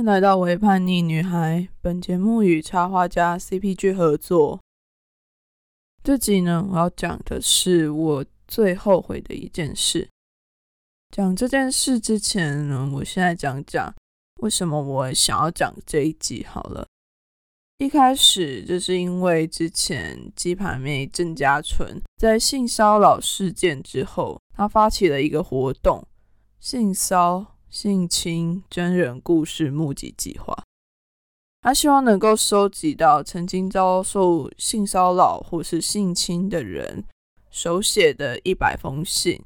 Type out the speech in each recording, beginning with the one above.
迎来到《微叛逆女孩》。本节目与插画家 CPG 合作。这集呢，我要讲的是我最后悔的一件事。讲这件事之前呢，我现在讲讲为什么我想要讲这一集好了。一开始就是因为之前鸡排妹郑家纯在性骚扰事件之后，她发起了一个活动——性骚。性侵真人故事募集计划，他希望能够收集到曾经遭受性骚扰或是性侵的人手写的一百封信，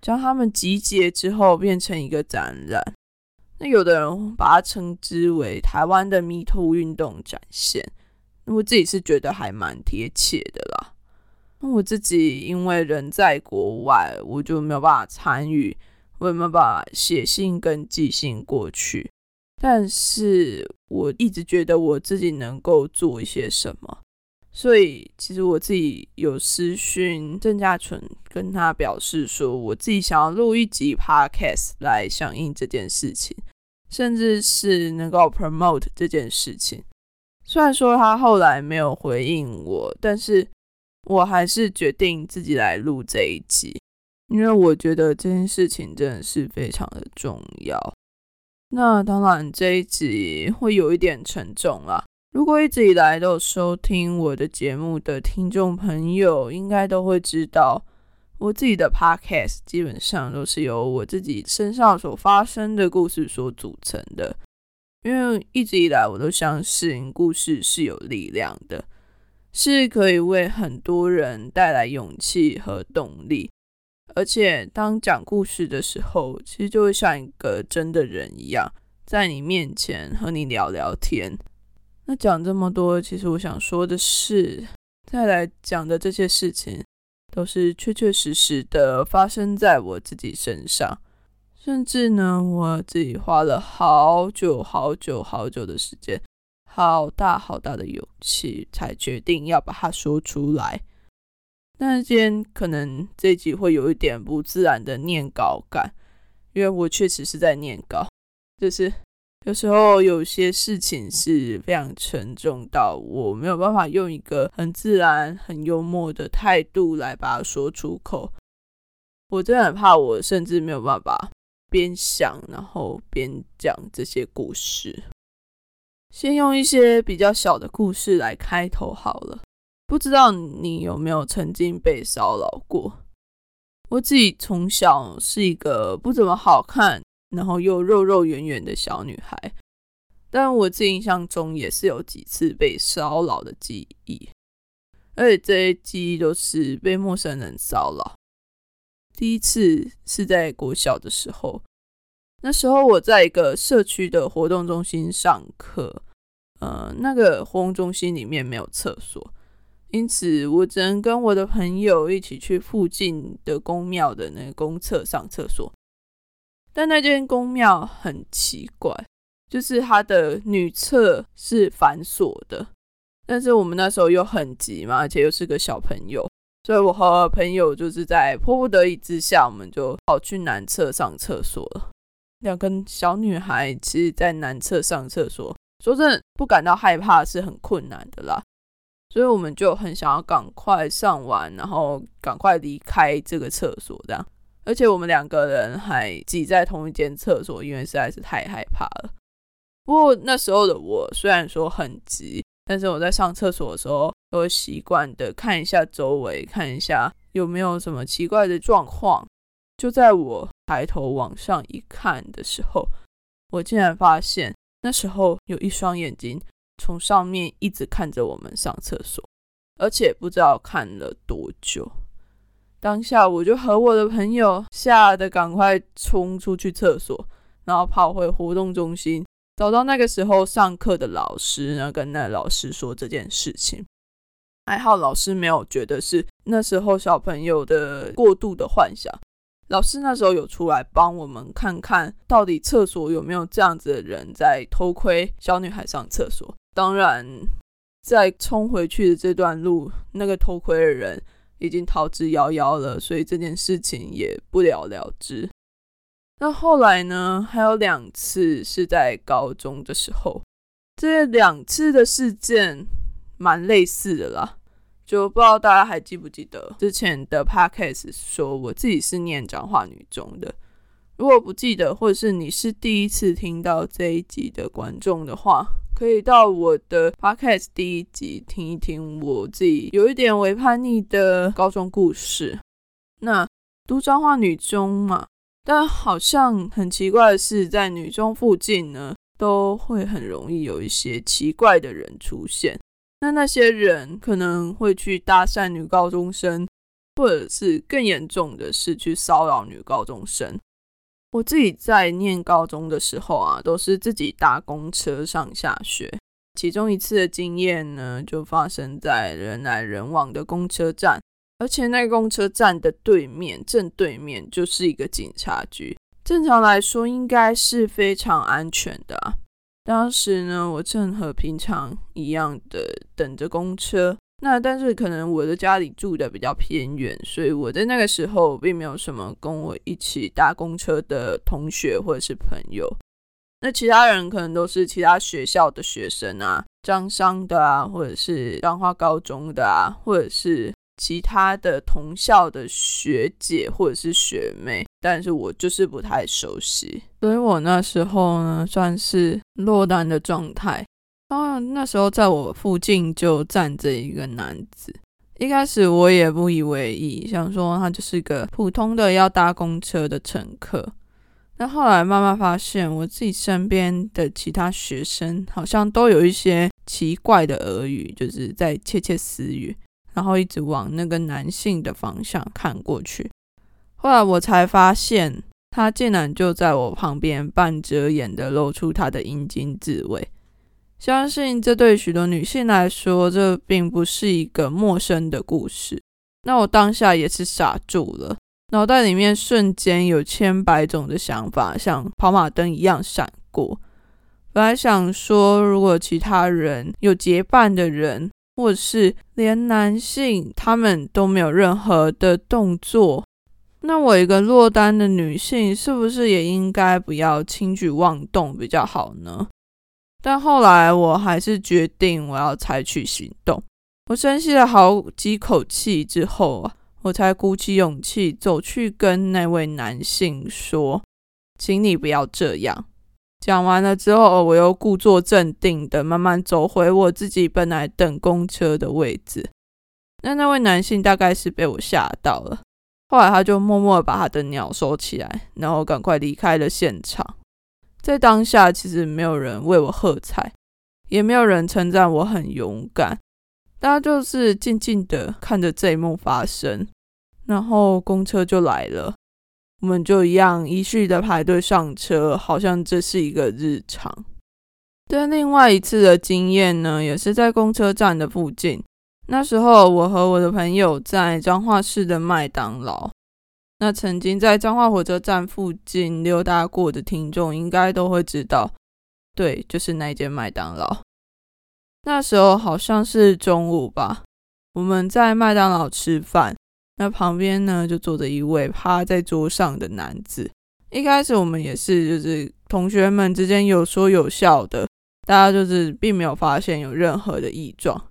将他们集结之后变成一个展览。那有的人把它称之为台湾的 Me Too 运动展现，那我自己是觉得还蛮贴切的啦。那我自己因为人在国外，我就没有办法参与。我没有办法写信跟寄信过去，但是我一直觉得我自己能够做一些什么，所以其实我自己有私讯郑家纯，跟他表示说，我自己想要录一集 podcast 来响应这件事情，甚至是能够 promote 这件事情。虽然说他后来没有回应我，但是我还是决定自己来录这一集。因为我觉得这件事情真的是非常的重要。那当然，这一集会有一点沉重啦。如果一直以来都有收听我的节目的听众朋友，应该都会知道，我自己的 podcast 基本上都是由我自己身上所发生的故事所组成的。因为一直以来，我都相信故事是有力量的，是可以为很多人带来勇气和动力。而且，当讲故事的时候，其实就会像一个真的人一样，在你面前和你聊聊天。那讲这么多，其实我想说的是，再来讲的这些事情，都是确确实实的发生在我自己身上。甚至呢，我自己花了好久、好久、好久的时间，好大好大的勇气，才决定要把它说出来。但是今天可能这集会有一点不自然的念稿感，因为我确实是在念稿，就是有时候有些事情是非常沉重到我没有办法用一个很自然、很幽默的态度来把它说出口。我真的很怕，我甚至没有办法边想然后边讲这些故事。先用一些比较小的故事来开头好了。不知道你有没有曾经被骚扰过？我自己从小是一个不怎么好看，然后又肉肉圆圆的小女孩，但我自己印象中也是有几次被骚扰的记忆，而且这些记忆都是被陌生人骚扰。第一次是在国小的时候，那时候我在一个社区的活动中心上课，呃，那个活动中心里面没有厕所。因此，我只能跟我的朋友一起去附近的公庙的那个公厕上厕所。但那间公庙很奇怪，就是它的女厕是反锁的。但是我们那时候又很急嘛，而且又是个小朋友，所以我和朋友就是在迫不得已之下，我们就跑去男厕上厕所了。两个小女孩其实，在男厕上厕所，说真的，不感到害怕是很困难的啦。所以我们就很想要赶快上完，然后赶快离开这个厕所，这样。而且我们两个人还挤在同一间厕所，因为实在是太害怕了。不过那时候的我虽然说很急，但是我在上厕所的时候都会习惯的看一下周围，看一下有没有什么奇怪的状况。就在我抬头往上一看的时候，我竟然发现那时候有一双眼睛。从上面一直看着我们上厕所，而且不知道看了多久。当下我就和我的朋友吓得赶快冲出去厕所，然后跑回活动中心，找到那个时候上课的老师，然后跟那老师说这件事情。还好老师没有觉得是那时候小朋友的过度的幻想。老师那时候有出来帮我们看看到底厕所有没有这样子的人在偷窥小女孩上厕所。当然，在冲回去的这段路，那个偷窥的人已经逃之夭夭了，所以这件事情也不了了之。那后来呢，还有两次是在高中的时候，这两次的事件蛮类似的啦。就不知道大家还记不记得之前的 podcast 说我自己是念彰化女中的。如果不记得，或者是你是第一次听到这一集的观众的话，可以到我的 podcast 第一集听一听我自己有一点微叛逆的高中故事。那读彰化女中嘛，但好像很奇怪的是，在女中附近呢，都会很容易有一些奇怪的人出现。那那些人可能会去搭讪女高中生，或者是更严重的是去骚扰女高中生。我自己在念高中的时候啊，都是自己搭公车上下学。其中一次的经验呢，就发生在人来人往的公车站，而且那个公车站的对面，正对面就是一个警察局。正常来说，应该是非常安全的。当时呢，我正和平常一样的等着公车。那但是可能我的家里住的比较偏远，所以我在那个时候并没有什么跟我一起搭公车的同学或者是朋友。那其他人可能都是其他学校的学生啊，张商的啊，或者是彰化高中的啊，或者是其他的同校的学姐或者是学妹。但是我就是不太熟悉，所以我那时候呢算是落单的状态。哦，那时候在我附近就站着一个男子。一开始我也不以为意，想说他就是个普通的要搭公车的乘客。但后来慢慢发现，我自己身边的其他学生好像都有一些奇怪的耳语，就是在窃窃私语，然后一直往那个男性的方向看过去。后来我才发现，他竟然就在我旁边半遮眼的露出他的阴茎自慰。相信这对许多女性来说，这并不是一个陌生的故事。那我当下也是傻住了，脑袋里面瞬间有千百种的想法，像跑马灯一样闪过。本来想说，如果其他人有结伴的人，或是连男性他们都没有任何的动作，那我一个落单的女性，是不是也应该不要轻举妄动比较好呢？但后来我还是决定我要采取行动。我深吸了好几口气之后啊，我才鼓起勇气走去跟那位男性说：“请你不要这样。”讲完了之后，我又故作镇定的慢慢走回我自己本来等公车的位置。那那位男性大概是被我吓到了，后来他就默默把他的鸟收起来，然后赶快离开了现场。在当下，其实没有人为我喝彩，也没有人称赞我很勇敢。大家就是静静的看着这一幕发生，然后公车就来了，我们就一样依序的排队上车，好像这是一个日常。但另外一次的经验呢，也是在公车站的附近。那时候，我和我的朋友在彰化市的麦当劳。那曾经在彰化火车站附近溜达过的听众，应该都会知道，对，就是那间麦当劳。那时候好像是中午吧，我们在麦当劳吃饭，那旁边呢就坐着一位趴在桌上的男子。一开始我们也是，就是同学们之间有说有笑的，大家就是并没有发现有任何的异状。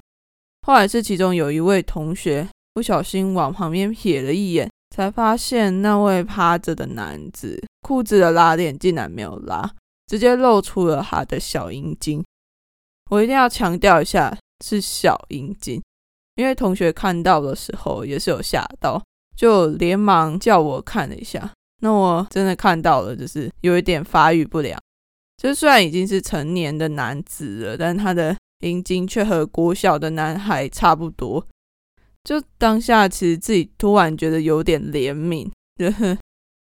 后来是其中有一位同学不小心往旁边瞥了一眼。才发现那位趴着的男子裤子的拉链竟然没有拉，直接露出了他的小阴茎。我一定要强调一下，是小阴茎，因为同学看到的时候也是有吓到，就连忙叫我看了一下。那我真的看到了，就是有一点发育不良。就虽然已经是成年的男子了，但他的阴茎却和国小的男孩差不多。就当下，其实自己突然觉得有点怜悯，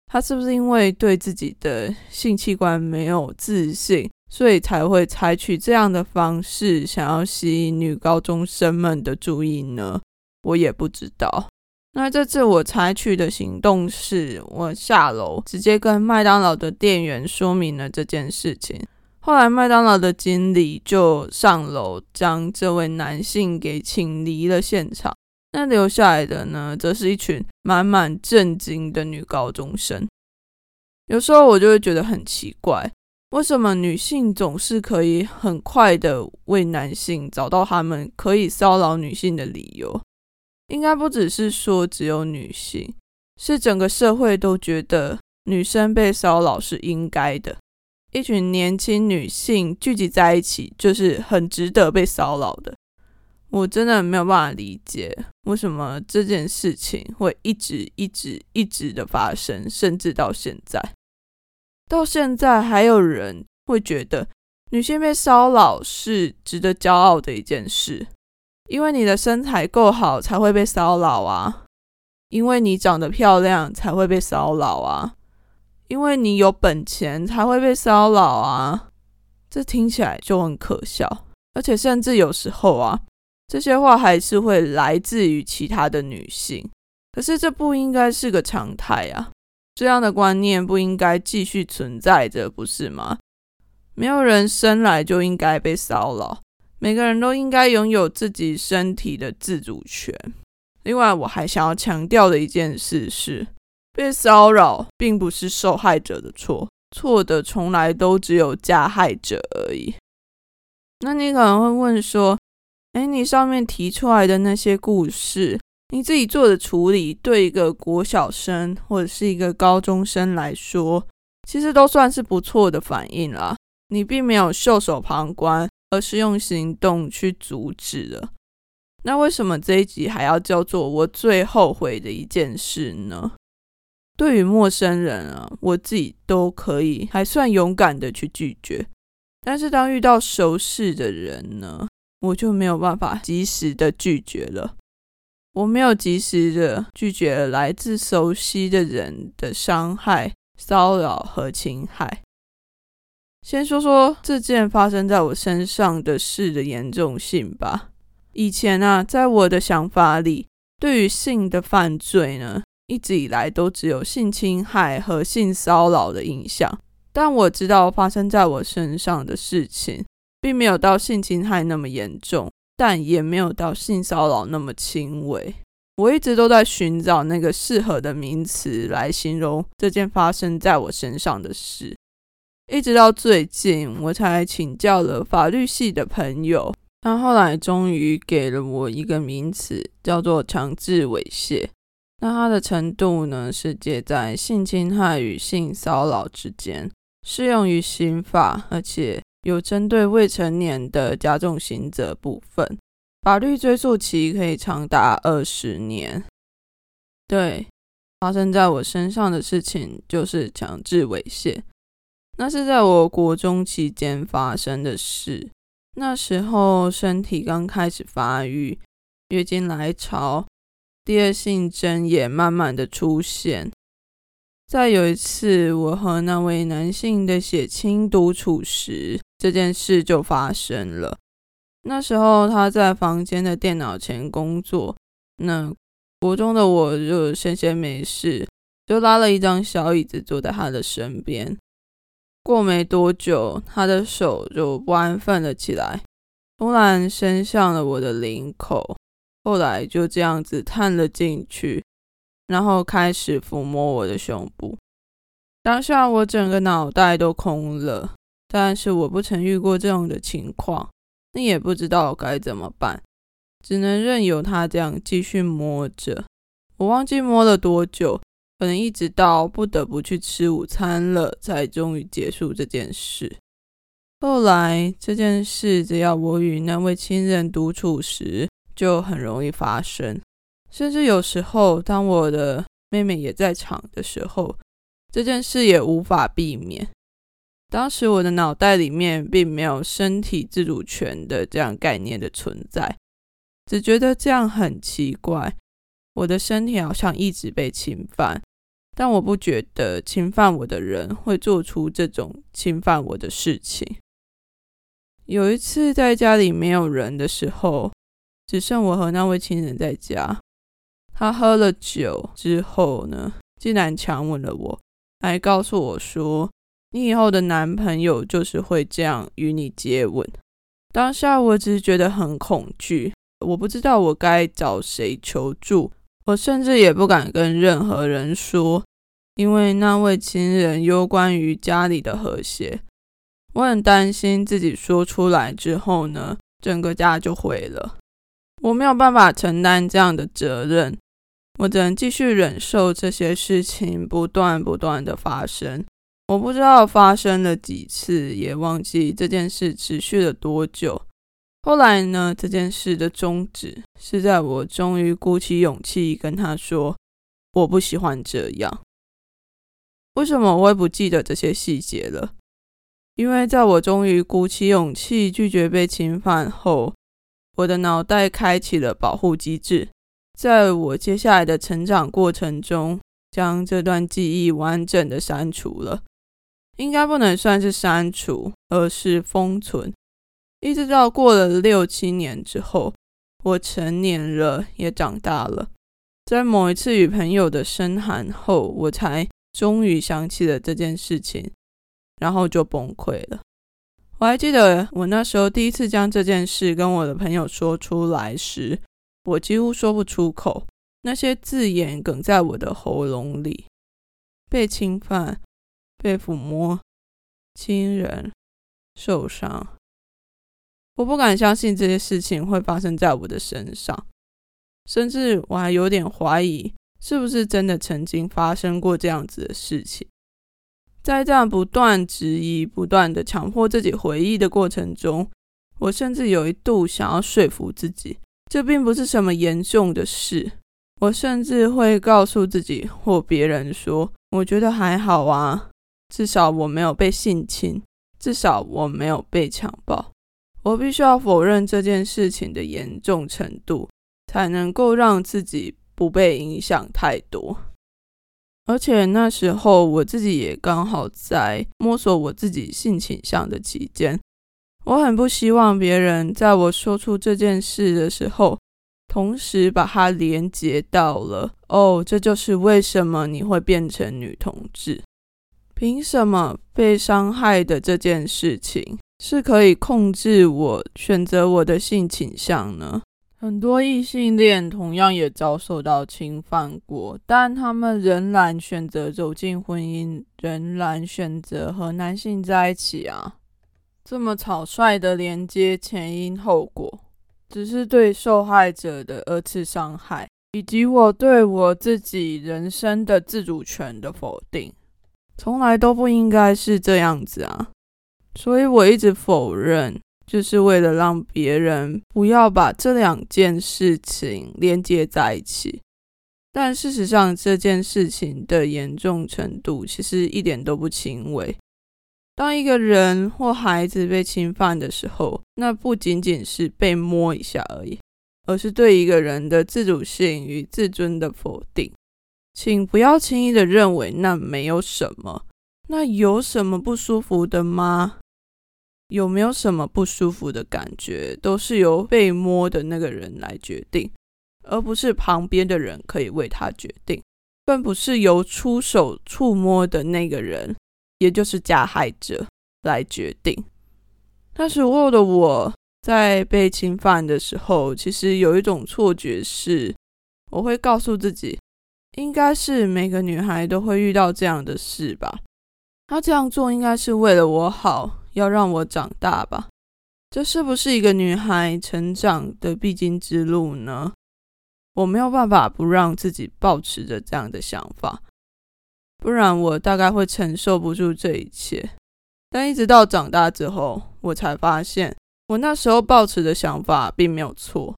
他是不是因为对自己的性器官没有自信，所以才会采取这样的方式，想要吸引女高中生们的注意呢？我也不知道。那这次我采取的行动是，我下楼直接跟麦当劳的店员说明了这件事情。后来麦当劳的经理就上楼将这位男性给请离了现场。那留下来的呢，则是一群满满震惊的女高中生。有时候我就会觉得很奇怪，为什么女性总是可以很快的为男性找到他们可以骚扰女性的理由？应该不只是说只有女性，是整个社会都觉得女生被骚扰是应该的。一群年轻女性聚集在一起，就是很值得被骚扰的。我真的没有办法理解，为什么这件事情会一直、一直、一直的发生，甚至到现在，到现在还有人会觉得女性被骚扰是值得骄傲的一件事，因为你的身材够好才会被骚扰啊，因为你长得漂亮才会被骚扰啊。因为你有本钱才会被骚扰啊，这听起来就很可笑，而且甚至有时候啊，这些话还是会来自于其他的女性。可是这不应该是个常态啊，这样的观念不应该继续存在着，不是吗？没有人生来就应该被骚扰，每个人都应该拥有自己身体的自主权。另外，我还想要强调的一件事是。被骚扰并不是受害者的错，错的从来都只有加害者而已。那你可能会问说：“哎，你上面提出来的那些故事，你自己做的处理，对一个国小生或者是一个高中生来说，其实都算是不错的反应啦。你并没有袖手旁观，而是用行动去阻止了。那为什么这一集还要叫做我最后悔的一件事呢？”对于陌生人啊，我自己都可以还算勇敢的去拒绝，但是当遇到熟识的人呢，我就没有办法及时的拒绝了。我没有及时的拒绝来自熟悉的人的伤害、骚扰和侵害。先说说这件发生在我身上的事的严重性吧。以前啊，在我的想法里，对于性的犯罪呢。一直以来都只有性侵害和性骚扰的印象，但我知道发生在我身上的事情，并没有到性侵害那么严重，但也没有到性骚扰那么轻微。我一直都在寻找那个适合的名词来形容这件发生在我身上的事，一直到最近，我才请教了法律系的朋友，他后来终于给了我一个名词，叫做强制猥亵。那它的程度呢，是介在性侵害与性骚扰之间，适用于刑法，而且有针对未成年的加重刑责部分，法律追诉期可以长达二十年。对，发生在我身上的事情就是强制猥亵，那是在我国中期间发生的事，那时候身体刚开始发育，月经来潮。第二性征也慢慢的出现。再有一次，我和那位男性的血亲独处时，这件事就发生了。那时候他在房间的电脑前工作，那国中的我就闲闲没事，就拉了一张小椅子坐在他的身边。过没多久，他的手就不安分了起来，突然伸向了我的领口。后来就这样子探了进去，然后开始抚摸我的胸部。当下我整个脑袋都空了，但是我不曾遇过这样的情况，那也不知道该怎么办，只能任由他这样继续摸着。我忘记摸了多久，可能一直到不得不去吃午餐了，才终于结束这件事。后来这件事，只要我与那位亲人独处时，就很容易发生，甚至有时候，当我的妹妹也在场的时候，这件事也无法避免。当时我的脑袋里面并没有身体自主权的这样概念的存在，只觉得这样很奇怪，我的身体好像一直被侵犯，但我不觉得侵犯我的人会做出这种侵犯我的事情。有一次在家里没有人的时候。只剩我和那位亲人在家。他喝了酒之后呢，竟然强吻了我，还告诉我说：“你以后的男朋友就是会这样与你接吻。”当下我只是觉得很恐惧，我不知道我该找谁求助，我甚至也不敢跟任何人说。因为那位亲人攸关于家里的和谐，我很担心自己说出来之后呢，整个家就毁了。我没有办法承担这样的责任，我只能继续忍受这些事情不断不断的发生。我不知道发生了几次，也忘记这件事持续了多久。后来呢，这件事的终止是在我终于鼓起勇气跟他说：“我不喜欢这样。”为什么我会不记得这些细节了？因为在我终于鼓起勇气拒绝被侵犯后。我的脑袋开启了保护机制，在我接下来的成长过程中，将这段记忆完整的删除了。应该不能算是删除，而是封存。一直到过了六七年之后，我成年了，也长大了。在某一次与朋友的深谈后，我才终于想起了这件事情，然后就崩溃了。我还记得我那时候第一次将这件事跟我的朋友说出来时，我几乎说不出口，那些字眼哽在我的喉咙里。被侵犯、被抚摸、亲人受伤，我不敢相信这些事情会发生在我的身上，甚至我还有点怀疑，是不是真的曾经发生过这样子的事情。在这样不断质疑、不断的强迫自己回忆的过程中，我甚至有一度想要说服自己，这并不是什么严重的事。我甚至会告诉自己或别人说：“我觉得还好啊，至少我没有被性侵，至少我没有被强暴。”我必须要否认这件事情的严重程度，才能够让自己不被影响太多。而且那时候我自己也刚好在摸索我自己性倾向的期间，我很不希望别人在我说出这件事的时候，同时把它连接到了哦，这就是为什么你会变成女同志？凭什么被伤害的这件事情是可以控制我选择我的性倾向呢？很多异性恋同样也遭受到侵犯过，但他们仍然选择走进婚姻，仍然选择和男性在一起啊！这么草率的连接前因后果，只是对受害者的二次伤害，以及我对我自己人生的自主权的否定，从来都不应该是这样子啊！所以我一直否认。就是为了让别人不要把这两件事情连接在一起，但事实上这件事情的严重程度其实一点都不轻微。当一个人或孩子被侵犯的时候，那不仅仅是被摸一下而已，而是对一个人的自主性与自尊的否定。请不要轻易的认为那没有什么，那有什么不舒服的吗？有没有什么不舒服的感觉，都是由被摸的那个人来决定，而不是旁边的人可以为他决定，更不是由出手触摸的那个人，也就是加害者来决定。那时候的我在被侵犯的时候，其实有一种错觉，是我会告诉自己，应该是每个女孩都会遇到这样的事吧。她这样做应该是为了我好。要让我长大吧，这是不是一个女孩成长的必经之路呢？我没有办法不让自己保持着这样的想法，不然我大概会承受不住这一切。但一直到长大之后，我才发现，我那时候抱持的想法并没有错。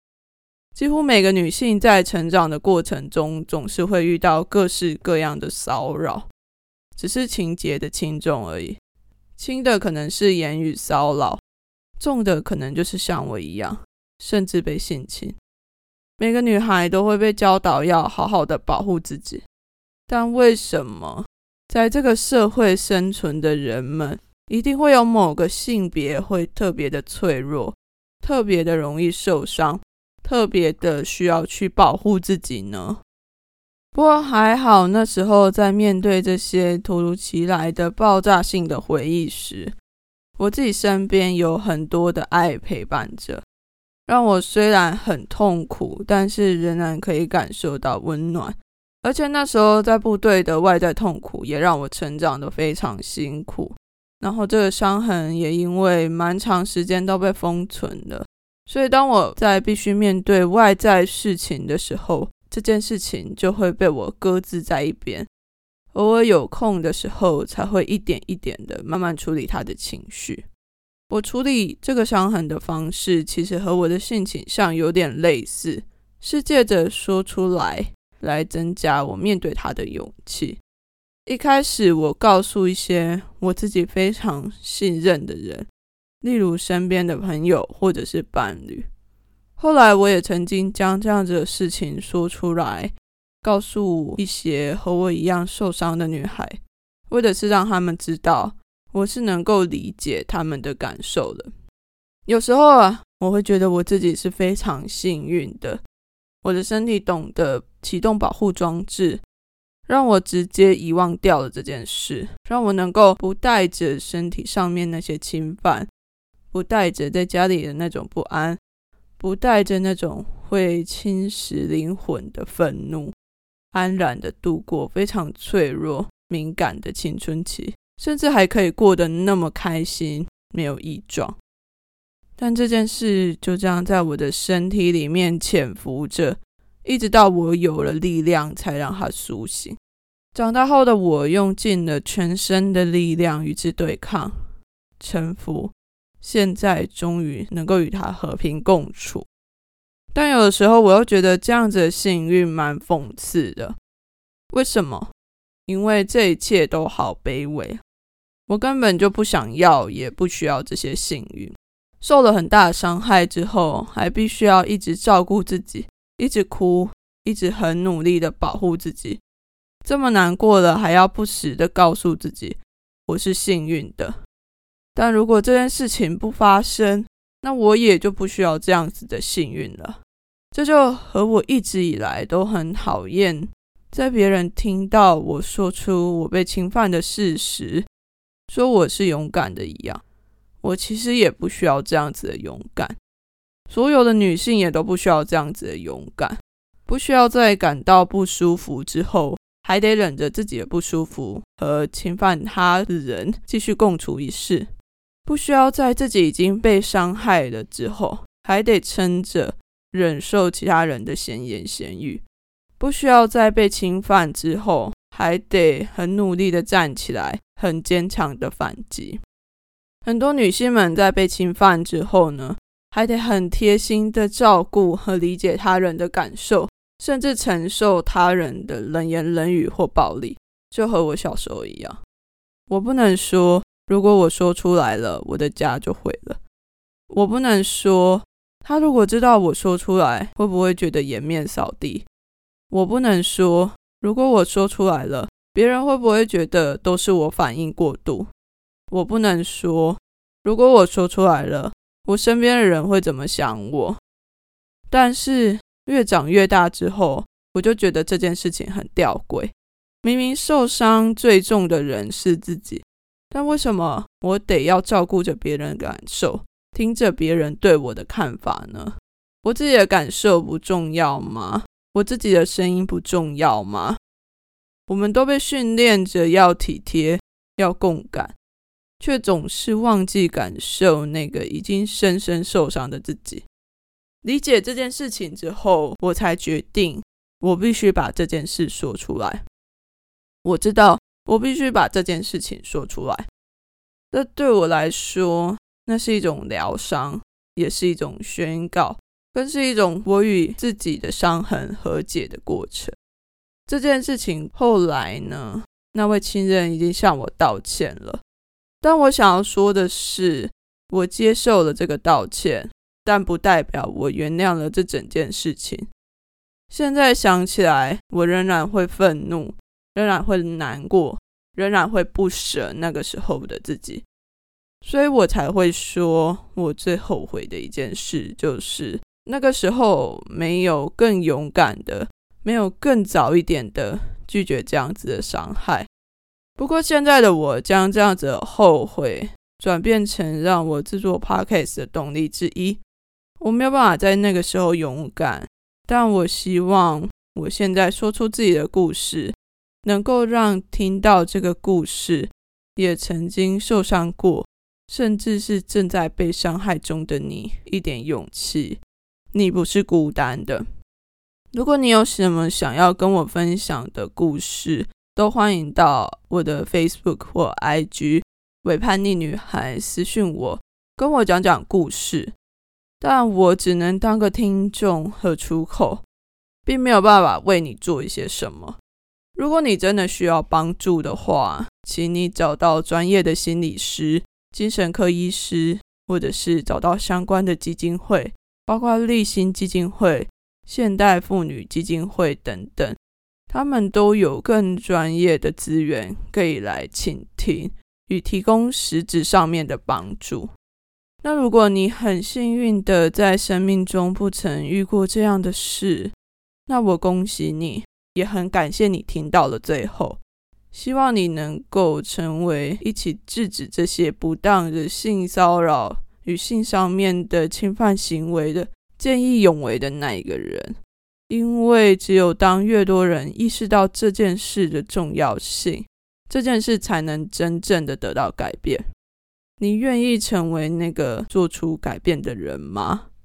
几乎每个女性在成长的过程中，总是会遇到各式各样的骚扰，只是情节的轻重而已。轻的可能是言语骚扰，重的可能就是像我一样，甚至被性侵。每个女孩都会被教导要好好的保护自己，但为什么在这个社会生存的人们，一定会有某个性别会特别的脆弱，特别的容易受伤，特别的需要去保护自己呢？不过还好，那时候在面对这些突如其来的爆炸性的回忆时，我自己身边有很多的爱陪伴着，让我虽然很痛苦，但是仍然可以感受到温暖，而且那时候在部队的外在痛苦也让我成长的非常辛苦，然后这个伤痕也因为蛮长时间都被封存了，所以当我在必须面对外在事情的时候，这件事情就会被我搁置在一边，偶尔有空的时候才会一点一点的慢慢处理他的情绪。我处理这个伤痕的方式，其实和我的性倾向有点类似，是借着说出来。来增加我面对他的勇气。一开始，我告诉一些我自己非常信任的人，例如身边的朋友或者是伴侣。后来，我也曾经将这样子的事情说出来，告诉一些和我一样受伤的女孩，为的是让他们知道我是能够理解他们的感受的。有时候啊，我会觉得我自己是非常幸运的。我的身体懂得启动保护装置，让我直接遗忘掉了这件事，让我能够不带着身体上面那些侵犯，不带着在家里的那种不安，不带着那种会侵蚀灵魂的愤怒，安然的度过非常脆弱、敏感的青春期，甚至还可以过得那么开心，没有异状。但这件事就这样在我的身体里面潜伏着，一直到我有了力量，才让它苏醒。长大后的我用尽了全身的力量与之对抗、臣服，现在终于能够与它和平共处。但有的时候，我又觉得这样子的幸运蛮讽刺的。为什么？因为这一切都好卑微，我根本就不想要，也不需要这些幸运。受了很大的伤害之后，还必须要一直照顾自己，一直哭，一直很努力的保护自己。这么难过了，还要不时的告诉自己我是幸运的。但如果这件事情不发生，那我也就不需要这样子的幸运了。这就和我一直以来都很讨厌，在别人听到我说出我被侵犯的事实，说我是勇敢的一样。我其实也不需要这样子的勇敢，所有的女性也都不需要这样子的勇敢，不需要在感到不舒服之后，还得忍着自己的不舒服和侵犯他的人继续共处一室，不需要在自己已经被伤害了之后，还得撑着忍受其他人的闲言闲语，不需要在被侵犯之后，还得很努力的站起来，很坚强的反击。很多女性们在被侵犯之后呢，还得很贴心的照顾和理解他人的感受，甚至承受他人的冷言冷语或暴力，就和我小时候一样。我不能说，如果我说出来了，我的家就毁了。我不能说，他如果知道我说出来，会不会觉得颜面扫地？我不能说，如果我说出来了，别人会不会觉得都是我反应过度？我不能说，如果我说出来了，我身边的人会怎么想我？但是越长越大之后，我就觉得这件事情很吊诡。明明受伤最重的人是自己，但为什么我得要照顾着别人感受，听着别人对我的看法呢？我自己的感受不重要吗？我自己的声音不重要吗？我们都被训练着要体贴，要共感。却总是忘记感受那个已经深深受伤的自己。理解这件事情之后，我才决定，我必须把这件事说出来。我知道，我必须把这件事情说出来。这对我来说，那是一种疗伤，也是一种宣告，更是一种我与自己的伤痕和解的过程。这件事情后来呢？那位亲人已经向我道歉了。但我想要说的是，我接受了这个道歉，但不代表我原谅了这整件事情。现在想起来，我仍然会愤怒，仍然会难过，仍然会不舍那个时候的自己。所以我才会说，我最后悔的一件事就是那个时候没有更勇敢的，没有更早一点的拒绝这样子的伤害。不过现在的我将这样子的后悔转变成让我制作 podcast 的动力之一。我没有办法在那个时候勇敢，但我希望我现在说出自己的故事，能够让听到这个故事也曾经受伤过，甚至是正在被伤害中的你一点勇气。你不是孤单的。如果你有什么想要跟我分享的故事，都欢迎到我的 Facebook 或 IG“ 伪叛逆女孩”私讯我，跟我讲讲故事。但我只能当个听众和出口，并没有办法为你做一些什么。如果你真的需要帮助的话，请你找到专业的心理师、精神科医师，或者是找到相关的基金会，包括立新基金会、现代妇女基金会等等，他们都有更专业的资源可以来倾听与提供实质上面的帮助。那如果你很幸运的在生命中不曾遇过这样的事，那我恭喜你，也很感谢你听到了最后。希望你能够成为一起制止这些不当的性骚扰与性上面的侵犯行为的见义勇为的那一个人。因为只有当越多人意识到这件事的重要性，这件事才能真正的得到改变。你愿意成为那个做出改变的人吗？